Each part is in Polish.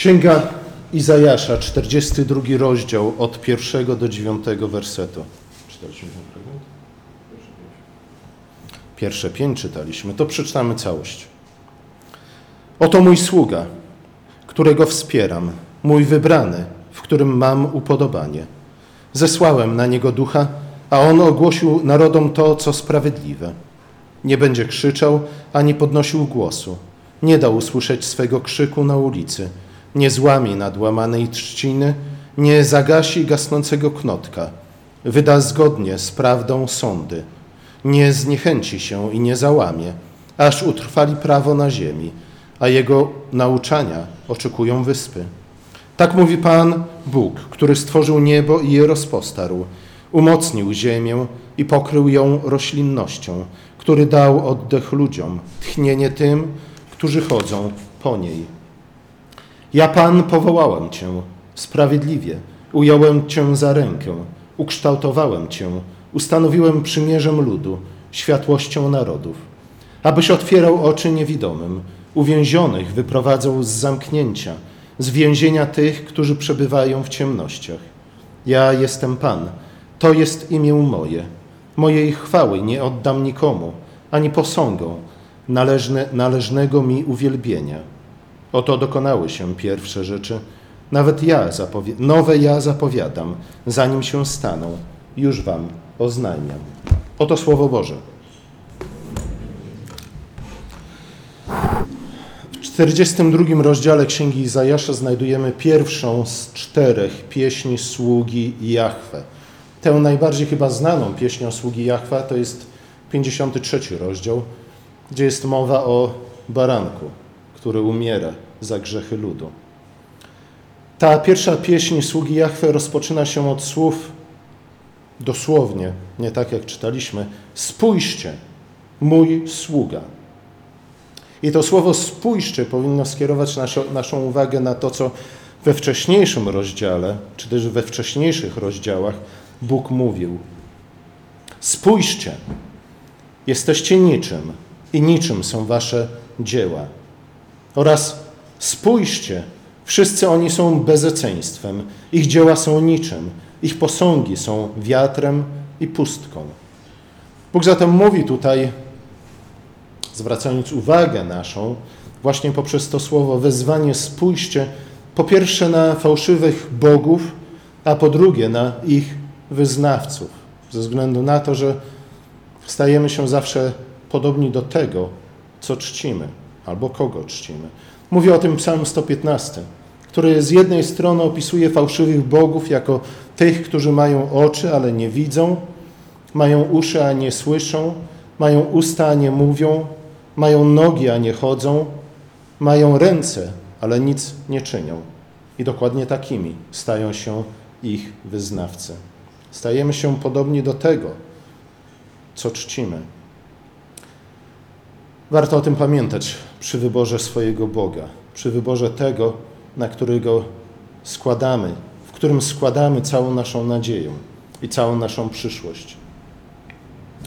Księga Izajasza, 42 rozdział od pierwszego do dziewiątego wersetu. Pierwsze pięć czytaliśmy, to przeczytamy całość. Oto mój sługa, którego wspieram, mój wybrany, w którym mam upodobanie. Zesłałem na niego ducha, a on ogłosił narodom to, co sprawiedliwe. Nie będzie krzyczał ani podnosił głosu. Nie da usłyszeć swego krzyku na ulicy. Nie złami nadłamanej trzciny, nie zagasi gasnącego knotka. Wyda zgodnie z prawdą sądy. Nie zniechęci się i nie załamie, aż utrwali prawo na ziemi, a jego nauczania oczekują wyspy. Tak mówi Pan Bóg, który stworzył niebo i je rozpostarł, umocnił ziemię i pokrył ją roślinnością, który dał oddech ludziom, tchnienie tym, którzy chodzą po niej. Ja, Pan, powołałem Cię sprawiedliwie, ująłem Cię za rękę, ukształtowałem Cię, ustanowiłem przymierzem ludu, światłością narodów, abyś otwierał oczy niewidomym, uwięzionych wyprowadzał z zamknięcia, z więzienia tych, którzy przebywają w ciemnościach. Ja jestem Pan, to jest imię moje. Mojej chwały nie oddam nikomu, ani posągom należne, należnego mi uwielbienia. Oto dokonały się pierwsze rzeczy. Nawet ja nowe ja zapowiadam, zanim się staną, już wam oznajmiam. Oto Słowo Boże. W 42 rozdziale Księgi Izajasza znajdujemy pierwszą z czterech pieśni sługi Jahwe. Tę najbardziej chyba znaną pieśnią sługi Jahwe to jest 53 rozdział, gdzie jest mowa o baranku, który umiera za grzechy ludu. Ta pierwsza pieśń sługi Jahwe rozpoczyna się od słów dosłownie, nie tak jak czytaliśmy, spójrzcie, mój sługa. I to słowo spójrzcie powinno skierować naszą, naszą uwagę na to, co we wcześniejszym rozdziale, czy też we wcześniejszych rozdziałach Bóg mówił. Spójrzcie, jesteście niczym i niczym są wasze dzieła. Oraz spójrzcie, wszyscy oni są bezeceństwem, ich dzieła są niczym, ich posągi są wiatrem i pustką. Bóg zatem mówi tutaj, zwracając uwagę naszą, właśnie poprzez to słowo wezwanie spójrzcie, po pierwsze na fałszywych bogów, a po drugie na ich wyznawców, ze względu na to, że stajemy się zawsze podobni do tego, co czcimy albo kogo czcimy. Mówi o tym Psalm 115, który z jednej strony opisuje fałszywych bogów jako tych, którzy mają oczy, ale nie widzą, mają uszy, a nie słyszą, mają usta, a nie mówią, mają nogi, a nie chodzą, mają ręce, ale nic nie czynią. I dokładnie takimi stają się ich wyznawcy. Stajemy się podobni do tego, co czcimy. Warto o tym pamiętać przy wyborze swojego Boga, przy wyborze tego, na którego składamy, w którym składamy całą naszą nadzieję i całą naszą przyszłość.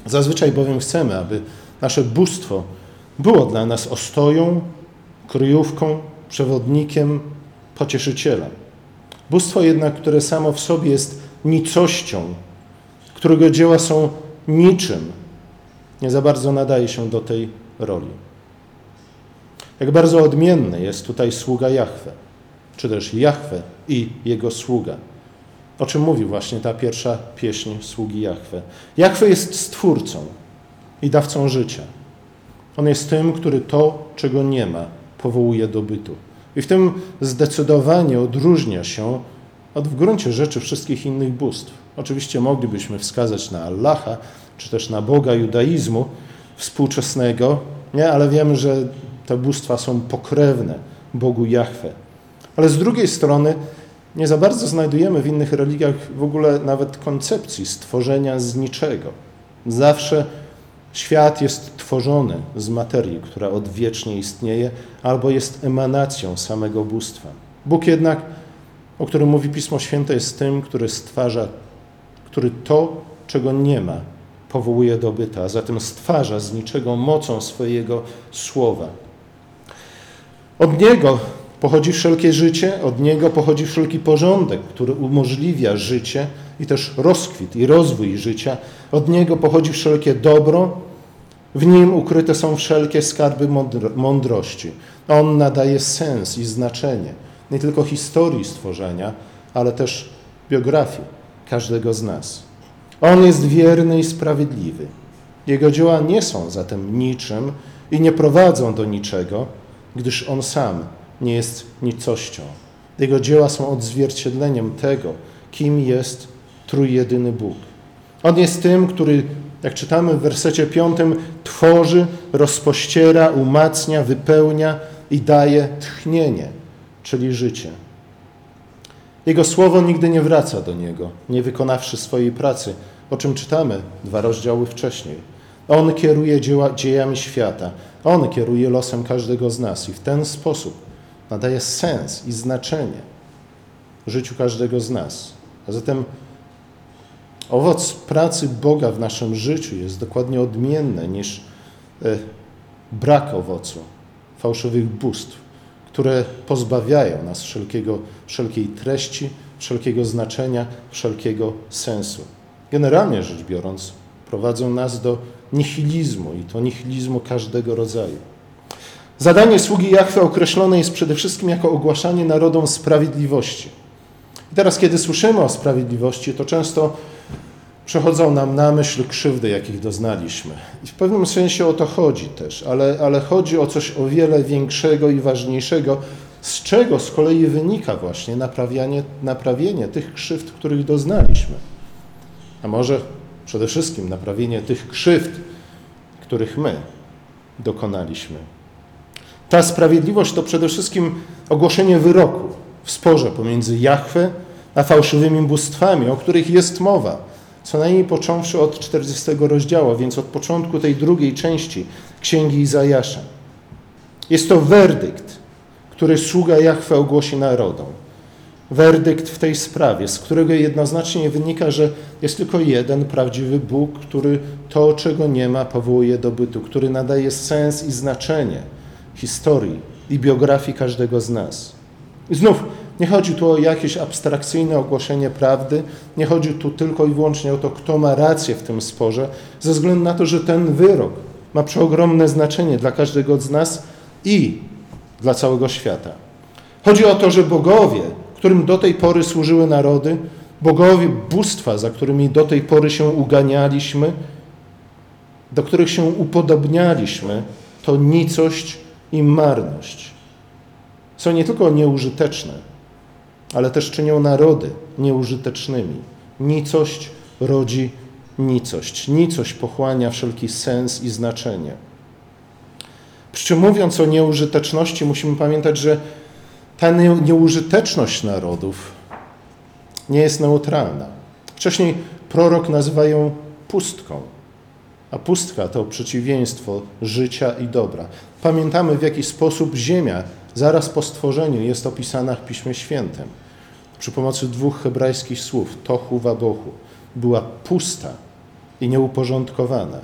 Zazwyczaj bowiem chcemy, aby nasze bóstwo było dla nas ostoją, kryjówką, przewodnikiem, pocieszycielem. Bóstwo jednak, które samo w sobie jest nicością, którego dzieła są niczym, nie za bardzo nadaje się do tej roli. Jak bardzo odmienny jest tutaj sługa Jahwe, czy też Jahwe i jego sługa. O czym mówi właśnie ta pierwsza pieśń sługi Jahwe. Jahwe jest stwórcą i dawcą życia. On jest tym, który to, czego nie ma, powołuje do bytu. I w tym zdecydowanie odróżnia się od w gruncie rzeczy wszystkich innych bóstw. Oczywiście moglibyśmy wskazać na Allaha, czy też na Boga judaizmu współczesnego, nie? ale wiemy, że te bóstwa są pokrewne Bogu Jahwe. Ale z drugiej strony nie za bardzo znajdujemy w innych religiach w ogóle nawet koncepcji stworzenia z niczego. Zawsze świat jest tworzony z materii, która odwiecznie istnieje, albo jest emanacją samego bóstwa. Bóg jednak, o którym mówi Pismo Święte, jest tym, który stwarza, który to, czego nie ma, powołuje do byta, a zatem stwarza z niczego mocą swojego słowa. Od Niego pochodzi wszelkie życie, od Niego pochodzi wszelki porządek, który umożliwia życie i też rozkwit i rozwój życia. Od Niego pochodzi wszelkie dobro, w Nim ukryte są wszelkie skarby mądrości. On nadaje sens i znaczenie nie tylko historii stworzenia, ale też biografii każdego z nas. On jest wierny i sprawiedliwy. Jego dzieła nie są zatem niczym i nie prowadzą do niczego, gdyż On sam nie jest nicością. Jego dzieła są odzwierciedleniem tego, kim jest trójjedyny Bóg. On jest tym, który, jak czytamy w wersecie piątym, tworzy, rozpościera, umacnia, wypełnia i daje tchnienie, czyli życie. Jego słowo nigdy nie wraca do niego, nie wykonawszy swojej pracy, o czym czytamy dwa rozdziały wcześniej. On kieruje dzieła, dziejami świata, on kieruje losem każdego z nas i w ten sposób nadaje sens i znaczenie życiu każdego z nas. A zatem owoc pracy Boga w naszym życiu jest dokładnie odmienny niż e, brak owocu fałszywych bóstw, które pozbawiają nas wszelkiego, wszelkiej treści, wszelkiego znaczenia, wszelkiego sensu. Generalnie rzecz biorąc, prowadzą nas do nihilizmu i to nihilizmu każdego rodzaju. Zadanie sługi Jachwy określone jest przede wszystkim jako ogłaszanie narodom sprawiedliwości. I teraz, kiedy słyszymy o sprawiedliwości, to często przychodzą nam na myśl krzywdy, jakich doznaliśmy. I w pewnym sensie o to chodzi też, ale, ale chodzi o coś o wiele większego i ważniejszego, z czego z kolei wynika właśnie naprawianie, naprawienie tych krzywd, których doznaliśmy. A może przede wszystkim naprawienie tych krzywd, których my dokonaliśmy. Ta sprawiedliwość to przede wszystkim ogłoszenie wyroku w sporze pomiędzy Jahwe a fałszywymi bóstwami, o których jest mowa, co najmniej począwszy od 40 rozdziału, więc od początku tej drugiej części Księgi Izajasza. Jest to werdykt, który sługa Jahwe ogłosi narodom. Werdykt w tej sprawie, z którego jednoznacznie wynika, że jest tylko jeden prawdziwy Bóg, który to, czego nie ma, powołuje do bytu, który nadaje sens i znaczenie historii i biografii każdego z nas. I znów nie chodzi tu o jakieś abstrakcyjne ogłoszenie prawdy, nie chodzi tu tylko i wyłącznie o to, kto ma rację w tym sporze, ze względu na to, że ten wyrok ma przeogromne znaczenie dla każdego z nas i dla całego świata. Chodzi o to, że bogowie, którym do tej pory służyły narody, bogowie bóstwa, za którymi do tej pory się uganialiśmy, do których się upodobnialiśmy, to nicość i marność. Są nie tylko nieużyteczne, ale też czynią narody nieużytecznymi. Nicość rodzi nicość. Nicość pochłania wszelki sens i znaczenie. Przy czym mówiąc o nieużyteczności, musimy pamiętać, że ta nieużyteczność narodów nie jest neutralna. Wcześniej prorok nazywa ją pustką, a pustka to przeciwieństwo życia i dobra. Pamiętamy, w jaki sposób ziemia zaraz po stworzeniu jest opisana w Piśmie Świętym. Przy pomocy dwóch hebrajskich słów, tochu wabochu, była pusta i nieuporządkowana.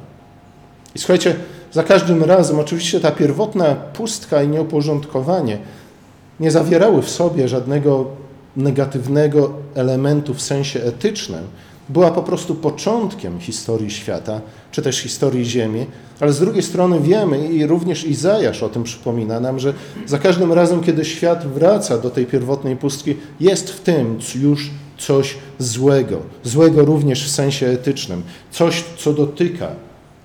I słuchajcie, za każdym razem, oczywiście ta pierwotna pustka i nieuporządkowanie nie zawierały w sobie żadnego negatywnego elementu w sensie etycznym, była po prostu początkiem historii świata, czy też historii Ziemi, ale z drugiej strony wiemy, i również Izajasz o tym przypomina nam, że za każdym razem, kiedy świat wraca do tej pierwotnej pustki, jest w tym już coś złego. Złego również w sensie etycznym. Coś, co dotyka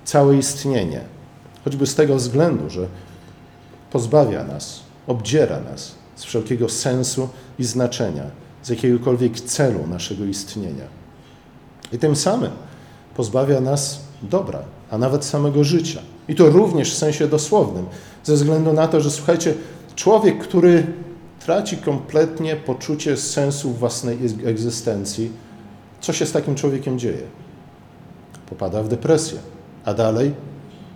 całe istnienie. Choćby z tego względu, że pozbawia nas, obdziera nas z wszelkiego sensu i znaczenia, z jakiegokolwiek celu naszego istnienia. I tym samym pozbawia nas dobra, a nawet samego życia. I to również w sensie dosłownym, ze względu na to, że słuchajcie, człowiek, który traci kompletnie poczucie sensu własnej egzystencji, co się z takim człowiekiem dzieje? Popada w depresję. A dalej,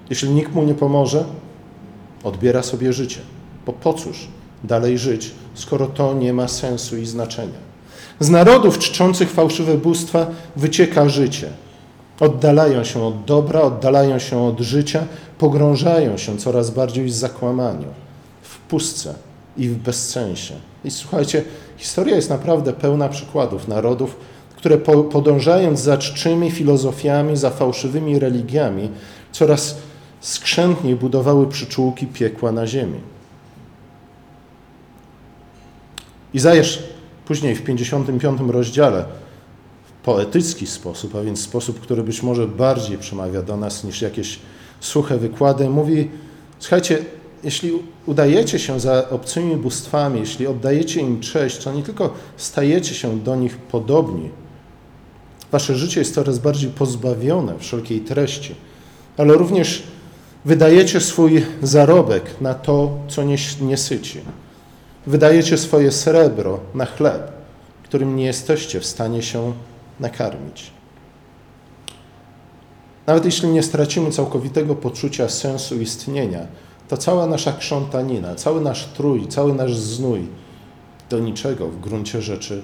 jeśli nikt mu nie pomoże, odbiera sobie życie. Bo po cóż dalej żyć, skoro to nie ma sensu i znaczenia? Z narodów czczących fałszywe bóstwa wycieka życie. Oddalają się od dobra, oddalają się od życia, pogrążają się coraz bardziej w zakłamaniu, w pustce i w bezsensie. I słuchajcie, historia jest naprawdę pełna przykładów narodów, które po, podążając za czczymi filozofiami, za fałszywymi religiami, coraz skrzętniej budowały przyczółki piekła na ziemi. Izajasz później w 55 rozdziale w poetycki sposób, a więc sposób, który być może bardziej przemawia do nas niż jakieś suche wykłady, mówi: Słuchajcie, jeśli udajecie się za obcymi bóstwami, jeśli oddajecie im cześć, to nie tylko stajecie się do nich podobni, wasze życie jest coraz bardziej pozbawione wszelkiej treści, ale również wydajecie swój zarobek na to, co nie, nie syci. Wydajecie swoje srebro na chleb, którym nie jesteście w stanie się nakarmić. Nawet jeśli nie stracimy całkowitego poczucia sensu istnienia, to cała nasza krzątanina, cały nasz trój, cały nasz znój do niczego w gruncie rzeczy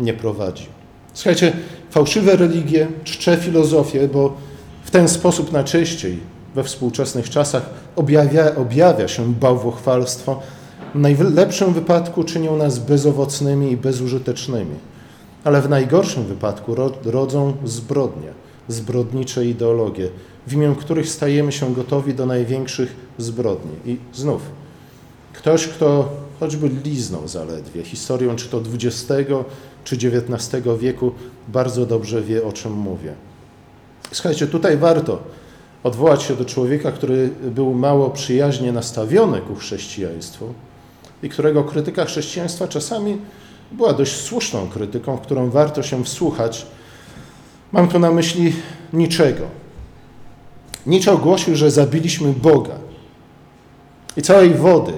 nie prowadzi. Słuchajcie, fałszywe religie, czcze filozofię, bo w ten sposób najczęściej we współczesnych czasach objawia, objawia się bałwochwalstwo, w najlepszym wypadku czynią nas bezowocnymi i bezużytecznymi, ale w najgorszym wypadku rodzą zbrodnie, zbrodnicze ideologie, w imię których stajemy się gotowi do największych zbrodni. I znów, ktoś, kto choćby liznął zaledwie historią, czy to XX, czy XIX wieku, bardzo dobrze wie, o czym mówię. Słuchajcie, tutaj warto odwołać się do człowieka, który był mało przyjaźnie nastawiony ku chrześcijaństwu i którego krytyka chrześcijaństwa czasami była dość słuszną krytyką, w którą warto się wsłuchać. Mam tu na myśli niczego. Nietzsche ogłosił, że zabiliśmy Boga i całej wody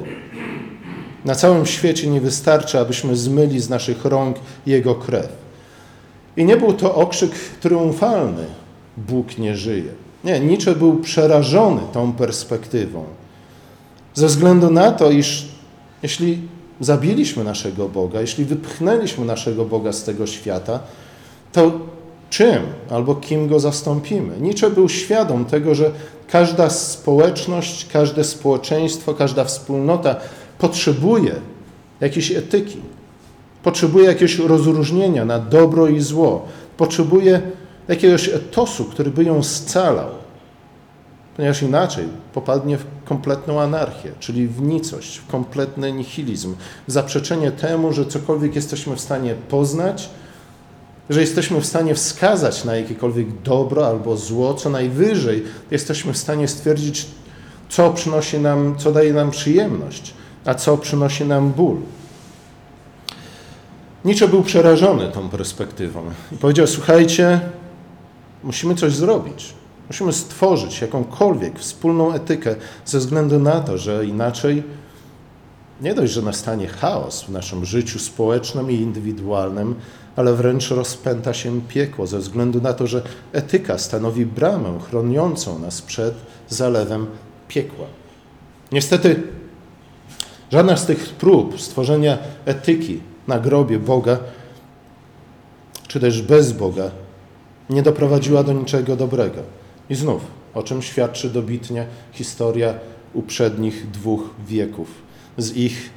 na całym świecie nie wystarczy, abyśmy zmyli z naszych rąk Jego krew. I nie był to okrzyk triumfalny, Bóg nie żyje. Nie, Nietzsche był przerażony tą perspektywą. Ze względu na to, iż jeśli zabiliśmy naszego Boga, jeśli wypchnęliśmy naszego Boga z tego świata, to czym albo kim go zastąpimy? Nietzsche był świadom tego, że każda społeczność, każde społeczeństwo, każda wspólnota potrzebuje jakiejś etyki, potrzebuje jakiegoś rozróżnienia na dobro i zło, potrzebuje jakiegoś etosu, który by ją scalał, ponieważ inaczej popadnie w kompletną anarchię, czyli w nicość, w kompletny nihilizm, w zaprzeczenie temu, że cokolwiek jesteśmy w stanie poznać, że jesteśmy w stanie wskazać na jakiekolwiek dobro albo zło, co najwyżej jesteśmy w stanie stwierdzić, co przynosi nam, co daje nam przyjemność, a co przynosi nam ból. Nietzsche był przerażony tą perspektywą i powiedział: Słuchajcie, musimy coś zrobić. Musimy stworzyć jakąkolwiek wspólną etykę ze względu na to, że inaczej nie dość, że nastanie chaos w naszym życiu społecznym i indywidualnym, ale wręcz rozpęta się piekło ze względu na to, że etyka stanowi bramę chroniącą nas przed zalewem piekła. Niestety, żadna z tych prób stworzenia etyki na grobie Boga, czy też bez Boga, nie doprowadziła do niczego dobrego. I znów, o czym świadczy dobitnie historia uprzednich dwóch wieków z ich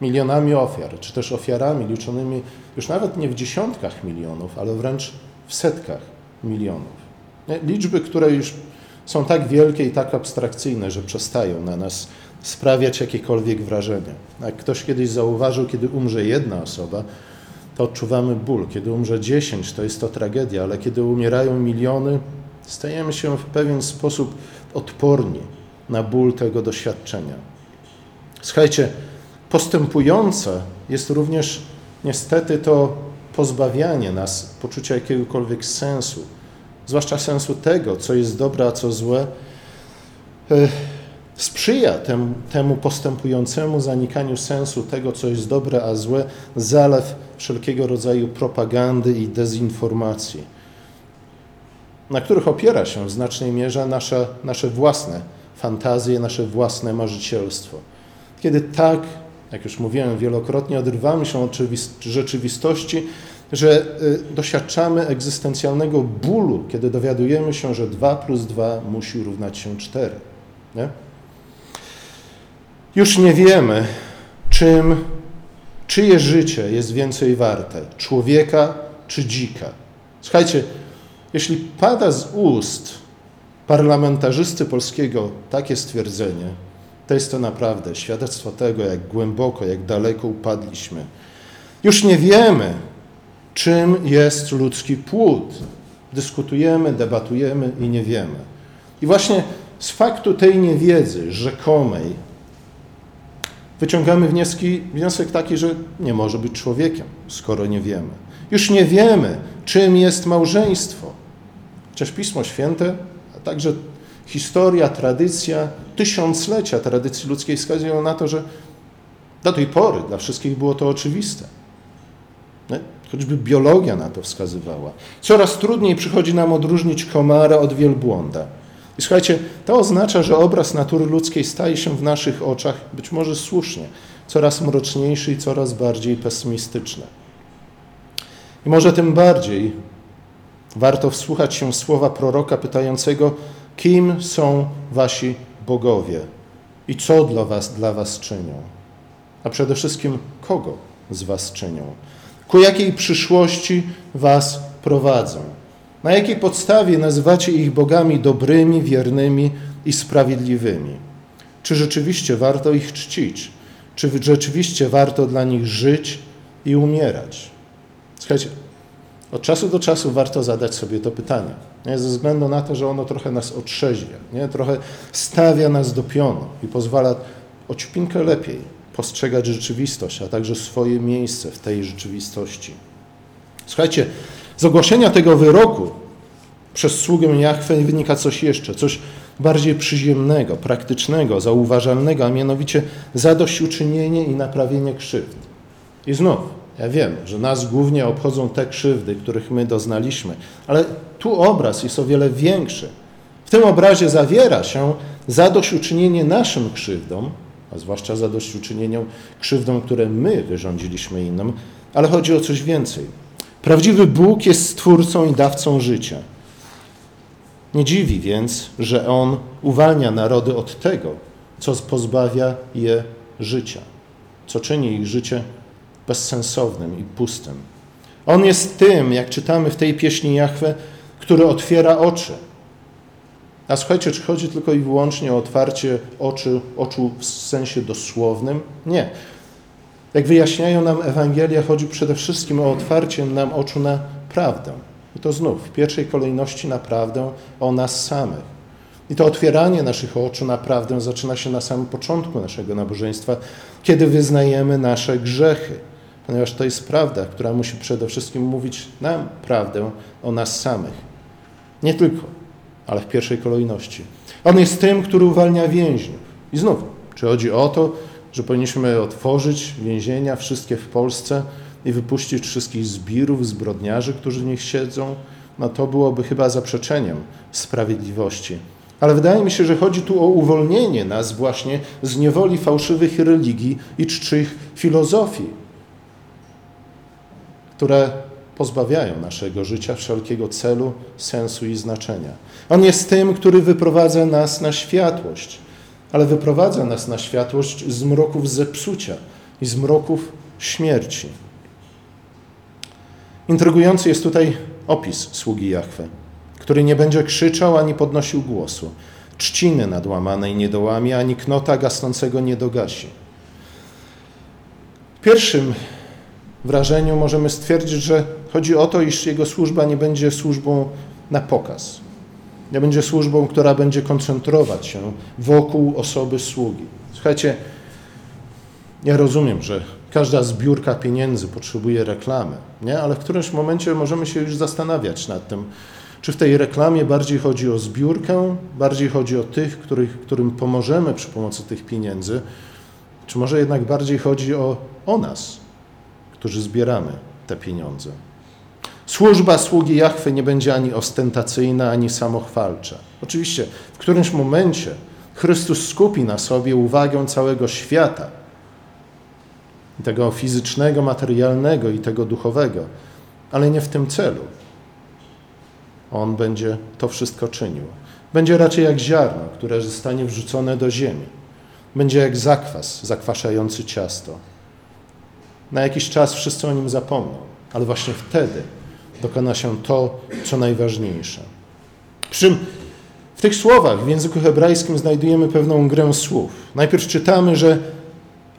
milionami ofiar, czy też ofiarami liczonymi już nawet nie w dziesiątkach milionów, ale wręcz w setkach milionów. Liczby, które już są tak wielkie i tak abstrakcyjne, że przestają na nas sprawiać jakiekolwiek wrażenie. Jak ktoś kiedyś zauważył, kiedy umrze jedna osoba, to odczuwamy ból. Kiedy umrze dziesięć, to jest to tragedia, ale kiedy umierają miliony, stajemy się w pewien sposób odporni na ból tego doświadczenia. Słuchajcie, postępujące jest również niestety to pozbawianie nas poczucia jakiegokolwiek sensu, zwłaszcza sensu tego, co jest dobre, a co złe, e, sprzyja temu, temu postępującemu zanikaniu sensu tego, co jest dobre, a złe, zalew wszelkiego rodzaju propagandy i dezinformacji, na których opiera się w znacznej mierze nasze, nasze własne fantazje, nasze własne marzycielstwo. Kiedy tak jak już mówiłem wielokrotnie, odrywamy się od rzeczywistości, że y, doświadczamy egzystencjalnego bólu, kiedy dowiadujemy się, że 2 plus 2 musi równać się 4. Nie? Już nie wiemy, czym czyje życie jest więcej warte, człowieka czy dzika. Słuchajcie, jeśli pada z ust parlamentarzysty polskiego takie stwierdzenie, to jest to naprawdę świadectwo tego, jak głęboko, jak daleko upadliśmy. Już nie wiemy, czym jest ludzki płód. Dyskutujemy, debatujemy i nie wiemy. I właśnie z faktu tej niewiedzy rzekomej wyciągamy wnioski, wniosek taki, że nie może być człowiekiem, skoro nie wiemy. Już nie wiemy, czym jest małżeństwo. Chociaż Pismo Święte, a także historia, tradycja, tysiąclecia tradycji ludzkiej wskazują na to, że do tej pory dla wszystkich było to oczywiste. Choćby biologia na to wskazywała. Coraz trudniej przychodzi nam odróżnić komara od wielbłąda. I słuchajcie, to oznacza, że obraz natury ludzkiej staje się w naszych oczach, być może słusznie, coraz mroczniejszy i coraz bardziej pesymistyczny. I może tym bardziej warto wsłuchać się słowa proroka pytającego, kim są wasi bogowie i co dla was, dla was czynią. A przede wszystkim, kogo z was czynią. Ku jakiej przyszłości was prowadzą. Na jakiej podstawie nazywacie ich bogami dobrymi, wiernymi i sprawiedliwymi? Czy rzeczywiście warto ich czcić? Czy rzeczywiście warto dla nich żyć i umierać? Słuchajcie, od czasu do czasu warto zadać sobie to pytanie, nie? ze względu na to, że ono trochę nas otrzeźwia, nie? trochę stawia nas do pionu i pozwala o lepiej postrzegać rzeczywistość, a także swoje miejsce w tej rzeczywistości. Słuchajcie, z ogłoszenia tego wyroku przez sługę Jachwę wynika coś jeszcze, coś bardziej przyziemnego, praktycznego, zauważalnego, a mianowicie zadośćuczynienie i naprawienie krzywd. I znów, ja wiem, że nas głównie obchodzą te krzywdy, których my doznaliśmy, ale tu obraz jest o wiele większy. W tym obrazie zawiera się zadośćuczynienie naszym krzywdom, a zwłaszcza zadośćuczynieniom krzywdom, które my wyrządziliśmy innym, ale chodzi o coś więcej. Prawdziwy Bóg jest stwórcą i dawcą życia. Nie dziwi więc, że On uwalnia narody od tego, co pozbawia je życia, co czyni ich życie bezsensownym i pustym. On jest tym, jak czytamy w tej pieśni Jachwę, który otwiera oczy. A słuchajcie, czy chodzi tylko i wyłącznie o otwarcie oczy, oczu w sensie dosłownym? Nie. Jak wyjaśniają nam Ewangelia, chodzi przede wszystkim o otwarcie nam oczu na prawdę. I to znów w pierwszej kolejności na prawdę o nas samych. I to otwieranie naszych oczu na prawdę zaczyna się na samym początku naszego nabożeństwa, kiedy wyznajemy nasze grzechy, ponieważ to jest prawda, która musi przede wszystkim mówić nam prawdę o nas samych. Nie tylko, ale w pierwszej kolejności. On jest tym, który uwalnia więźniów. I znów, czy chodzi o to, że powinniśmy otworzyć więzienia wszystkie w Polsce i wypuścić wszystkich zbirów, zbrodniarzy, którzy w nich siedzą? No to byłoby chyba zaprzeczeniem sprawiedliwości. Ale wydaje mi się, że chodzi tu o uwolnienie nas właśnie z niewoli fałszywych religii i czczych filozofii, które pozbawiają naszego życia wszelkiego celu, sensu i znaczenia. On jest tym, który wyprowadza nas na światłość, ale wyprowadza nas na światłość z mroków zepsucia i z mroków śmierci. Intrygujący jest tutaj opis sługi Jahwe, który nie będzie krzyczał ani podnosił głosu, trzciny nadłamanej nie dołamie, ani knota gasnącego nie dogasi. W pierwszym wrażeniu możemy stwierdzić, że chodzi o to, iż jego służba nie będzie służbą na pokaz. Nie będzie służbą, która będzie koncentrować się wokół osoby sługi. Słuchajcie, ja rozumiem, że każda zbiórka pieniędzy potrzebuje reklamy, nie? ale w którymś momencie możemy się już zastanawiać nad tym, czy w tej reklamie bardziej chodzi o zbiórkę, bardziej chodzi o tych, których, którym pomożemy przy pomocy tych pieniędzy, czy może jednak bardziej chodzi o, o nas, którzy zbieramy te pieniądze. Służba sługi Jachwy nie będzie ani ostentacyjna, ani samochwalcza. Oczywiście w którymś momencie Chrystus skupi na sobie uwagę całego świata, tego fizycznego, materialnego i tego duchowego, ale nie w tym celu. On będzie to wszystko czynił. Będzie raczej jak ziarno, które zostanie wrzucone do ziemi. Będzie jak zakwas zakwaszający ciasto. Na jakiś czas wszyscy o nim zapomną, ale właśnie wtedy dokona się to, co najważniejsze. Przy w tych słowach w języku hebrajskim znajdujemy pewną grę słów. Najpierw czytamy, że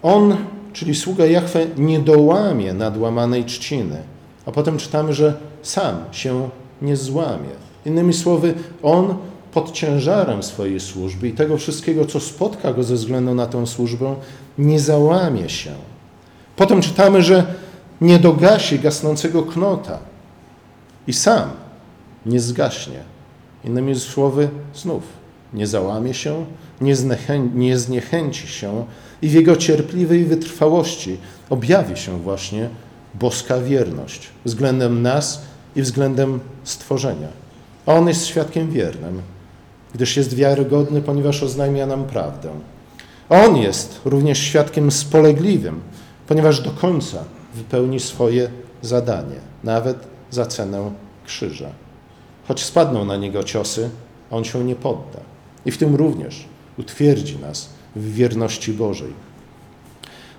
on, czyli sługa Jahwe, nie dołamie nadłamanej trzciny, a potem czytamy, że sam się nie złamie. Innymi słowy, on pod ciężarem swojej służby i tego wszystkiego, co spotka go ze względu na tę służbę, nie załamie się. Potem czytamy, że nie dogasi gasnącego knota i sam nie zgaśnie. Innymi słowy, znów nie załamie się, nie, nie zniechęci się i w jego cierpliwej wytrwałości objawi się właśnie boska wierność względem nas i względem stworzenia. A on jest świadkiem wiernym, gdyż jest wiarygodny, ponieważ oznajmia nam prawdę. On jest również świadkiem spolegliwym, ponieważ do końca wypełni swoje zadanie, nawet za cenę krzyża. Choć spadną na niego ciosy, on się nie podda. I w tym również utwierdzi nas w wierności Bożej.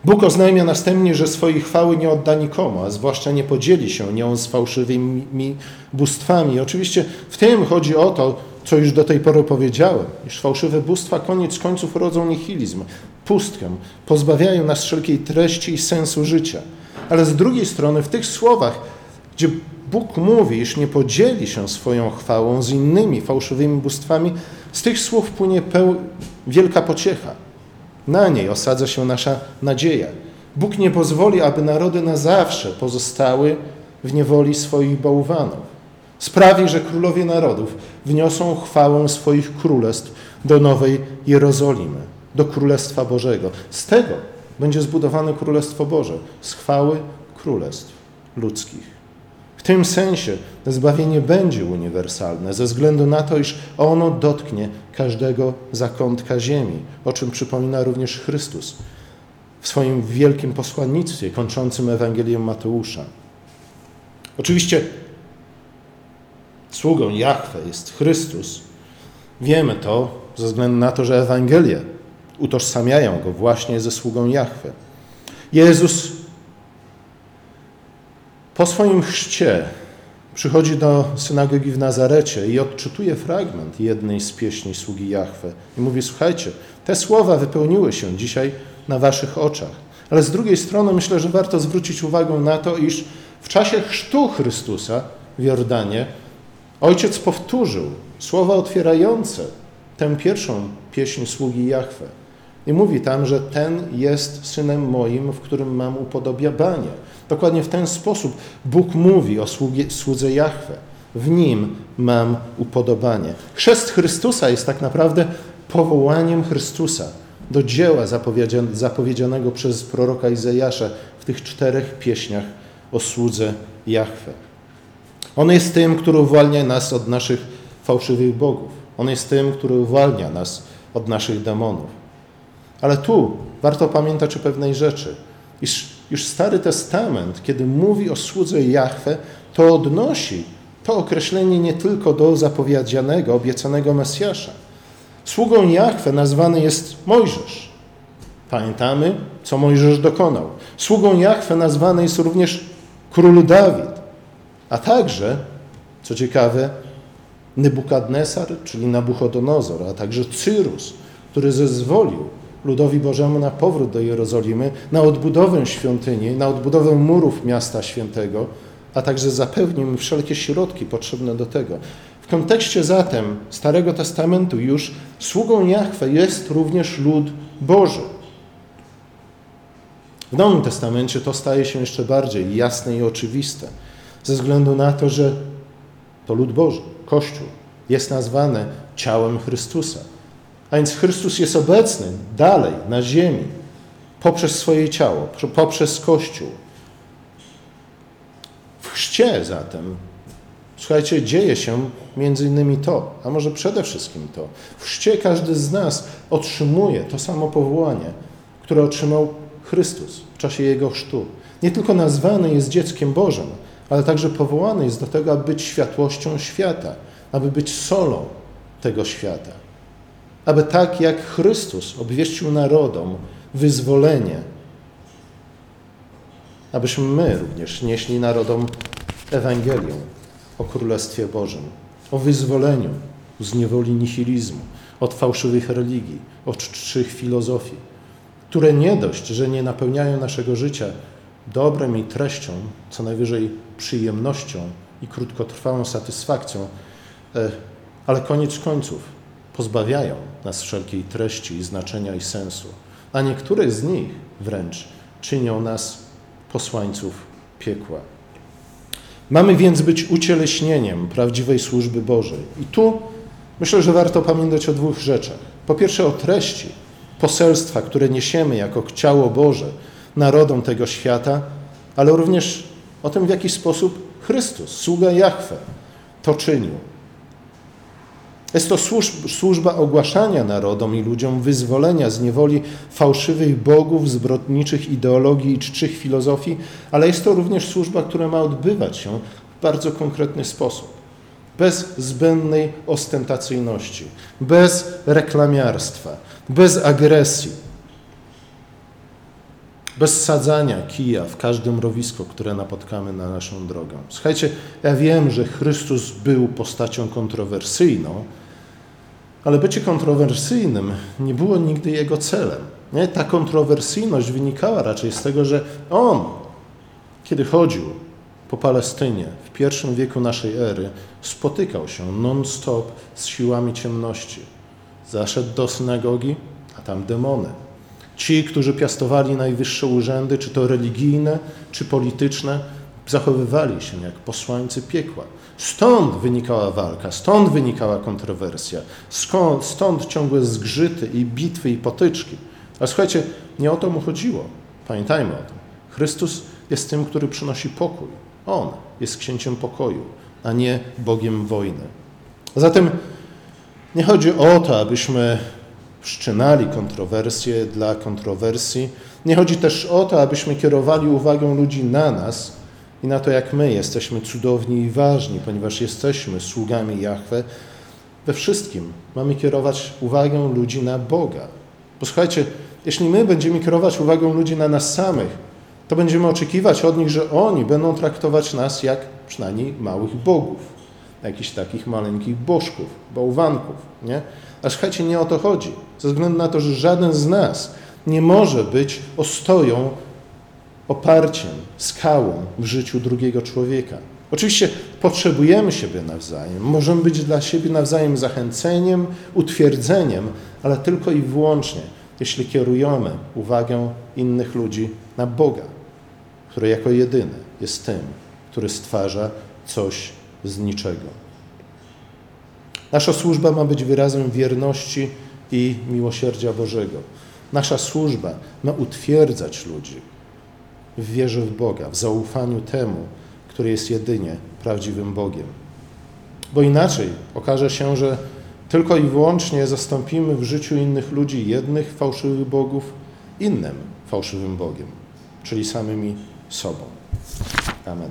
Bóg oznajmia następnie, że swojej chwały nie odda nikomu, a zwłaszcza nie podzieli się nią z fałszywymi bóstwami. Oczywiście w tym chodzi o to, co już do tej pory powiedziałem, iż fałszywe bóstwa koniec końców rodzą nihilizm, pustkę, pozbawiają nas wszelkiej treści i sensu życia. Ale z drugiej strony w tych słowach, gdzie Bóg mówi, iż nie podzieli się swoją chwałą z innymi fałszywymi bóstwami, z tych słów płynie wielka pociecha. Na niej osadza się nasza nadzieja. Bóg nie pozwoli, aby narody na zawsze pozostały w niewoli swoich bałwanów. Sprawi, że królowie narodów wniosą chwałę swoich królestw do Nowej Jerozolimy, do Królestwa Bożego. Z tego będzie zbudowane Królestwo Boże, z chwały królestw ludzkich tym sensie zbawienie będzie uniwersalne, ze względu na to, iż ono dotknie każdego zakątka ziemi, o czym przypomina również Chrystus w swoim wielkim posłannictwie kończącym Ewangelię Mateusza. Oczywiście sługą Jahwe jest Chrystus. Wiemy to ze względu na to, że Ewangelie utożsamiają go właśnie ze sługą Jahwe. Jezus po swoim chrzcie przychodzi do synagogi w Nazarecie i odczytuje fragment jednej z pieśni sługi Jahwe i mówi: Słuchajcie, te słowa wypełniły się dzisiaj na waszych oczach. Ale z drugiej strony myślę, że warto zwrócić uwagę na to, iż w czasie chrztu Chrystusa w Jordanie ojciec powtórzył słowa otwierające tę pierwszą pieśń sługi Jahwe. I mówi tam, że ten jest synem moim, w którym mam upodobanie. Dokładnie w ten sposób Bóg mówi o sługie, słudze Jahwe. W nim mam upodobanie. Chrzest Chrystusa jest tak naprawdę powołaniem Chrystusa do dzieła zapowiedzianego przez proroka Izajasza w tych czterech pieśniach o słudze Jahwe. On jest tym, który uwalnia nas od naszych fałszywych bogów. On jest tym, który uwalnia nas od naszych demonów. Ale tu warto pamiętać o pewnej rzeczy, iż już Stary Testament, kiedy mówi o słudze Jahwe, to odnosi to określenie nie tylko do zapowiedzianego, obiecanego Mesjasza. Sługą Jahwe nazwany jest Mojżesz. Pamiętamy, co Mojżesz dokonał. Sługą Jahwe nazwany jest również król Dawid, a także, co ciekawe, Nebukadnesar, czyli Nabuchodonozor, a także Cyrus, który zezwolił ludowi Bożemu na powrót do Jerozolimy, na odbudowę świątyni, na odbudowę murów miasta świętego, a także zapewnił im wszelkie środki potrzebne do tego. W kontekście zatem Starego Testamentu już sługą Jahwe jest również lud Boży. W Nowym Testamencie to staje się jeszcze bardziej jasne i oczywiste, ze względu na to, że to lud Boży, Kościół, jest nazwane ciałem Chrystusa. A więc Chrystus jest obecny dalej na ziemi poprzez swoje ciało, poprzez Kościół. W chrzcie zatem, słuchajcie, dzieje się między innymi to, a może przede wszystkim to. W chrzcie każdy z nas otrzymuje to samo powołanie, które otrzymał Chrystus w czasie Jego chrztu. Nie tylko nazwany jest dzieckiem Bożym, ale także powołany jest do tego, aby być światłością świata, aby być solą tego świata aby tak jak Chrystus obwieścił narodom wyzwolenie abyśmy my również nieśli narodom Ewangelię o Królestwie Bożym, o wyzwoleniu z niewoli nihilizmu, od fałszywych religii, od czczych filozofii, które nie dość, że nie napełniają naszego życia dobrem i treścią, co najwyżej przyjemnością i krótkotrwałą satysfakcją, e, ale koniec końców pozbawiają nas wszelkiej treści znaczenia i sensu, a niektóre z nich wręcz czynią nas posłańców piekła. Mamy więc być ucieleśnieniem prawdziwej służby Bożej. I tu myślę, że warto pamiętać o dwóch rzeczach. Po pierwsze o treści poselstwa, które niesiemy jako ciało Boże narodom tego świata, ale również o tym, w jaki sposób Chrystus, sługa Jahwe, to czynił. Jest to służba ogłaszania narodom i ludziom wyzwolenia z niewoli fałszywych bogów, zbrodniczych ideologii i czczych filozofii, ale jest to również służba, która ma odbywać się w bardzo konkretny sposób. Bez zbędnej ostentacyjności, bez reklamiarstwa, bez agresji, bez sadzania kija w każde mrowisko, które napotkamy na naszą drogę. Słuchajcie, ja wiem, że Chrystus był postacią kontrowersyjną, ale bycie kontrowersyjnym nie było nigdy jego celem. Nie? Ta kontrowersyjność wynikała raczej z tego, że on, kiedy chodził po Palestynie w pierwszym wieku naszej ery, spotykał się non-stop z siłami ciemności. Zaszedł do synagogi, a tam demony. Ci, którzy piastowali najwyższe urzędy, czy to religijne, czy polityczne, zachowywali się jak posłańcy piekła. Stąd wynikała walka, stąd wynikała kontrowersja, skąd, stąd ciągłe zgrzyty i bitwy i potyczki. Ale słuchajcie, nie o to mu chodziło. Pamiętajmy o tym. Chrystus jest tym, który przynosi pokój. On jest księciem pokoju, a nie Bogiem wojny. Zatem nie chodzi o to, abyśmy wszczynali kontrowersje dla kontrowersji. Nie chodzi też o to, abyśmy kierowali uwagę ludzi na nas i na to, jak my jesteśmy cudowni i ważni, ponieważ jesteśmy sługami Jahwe. We wszystkim mamy kierować uwagę ludzi na Boga. Posłuchajcie, jeśli my będziemy kierować uwagę ludzi na nas samych, to będziemy oczekiwać od nich, że oni będą traktować nas jak przynajmniej małych bogów, jakichś takich maleńkich bożków, bałwanków. Nie? A słuchajcie, nie o to chodzi. Ze względu na to, że żaden z nas nie może być ostoją, oparciem, skałą w życiu drugiego człowieka. Oczywiście potrzebujemy siebie nawzajem, możemy być dla siebie nawzajem zachęceniem, utwierdzeniem, ale tylko i wyłącznie, jeśli kierujemy uwagę innych ludzi na Boga, który jako jedyny jest tym, który stwarza coś z niczego. Nasza służba ma być wyrazem wierności i miłosierdzia Bożego. Nasza służba ma utwierdzać ludzi w wierze w Boga, w zaufaniu temu, który jest jedynie prawdziwym Bogiem. Bo inaczej okaże się, że tylko i wyłącznie zastąpimy w życiu innych ludzi jednych fałszywych bogów innym fałszywym Bogiem, czyli samymi sobą. Amen.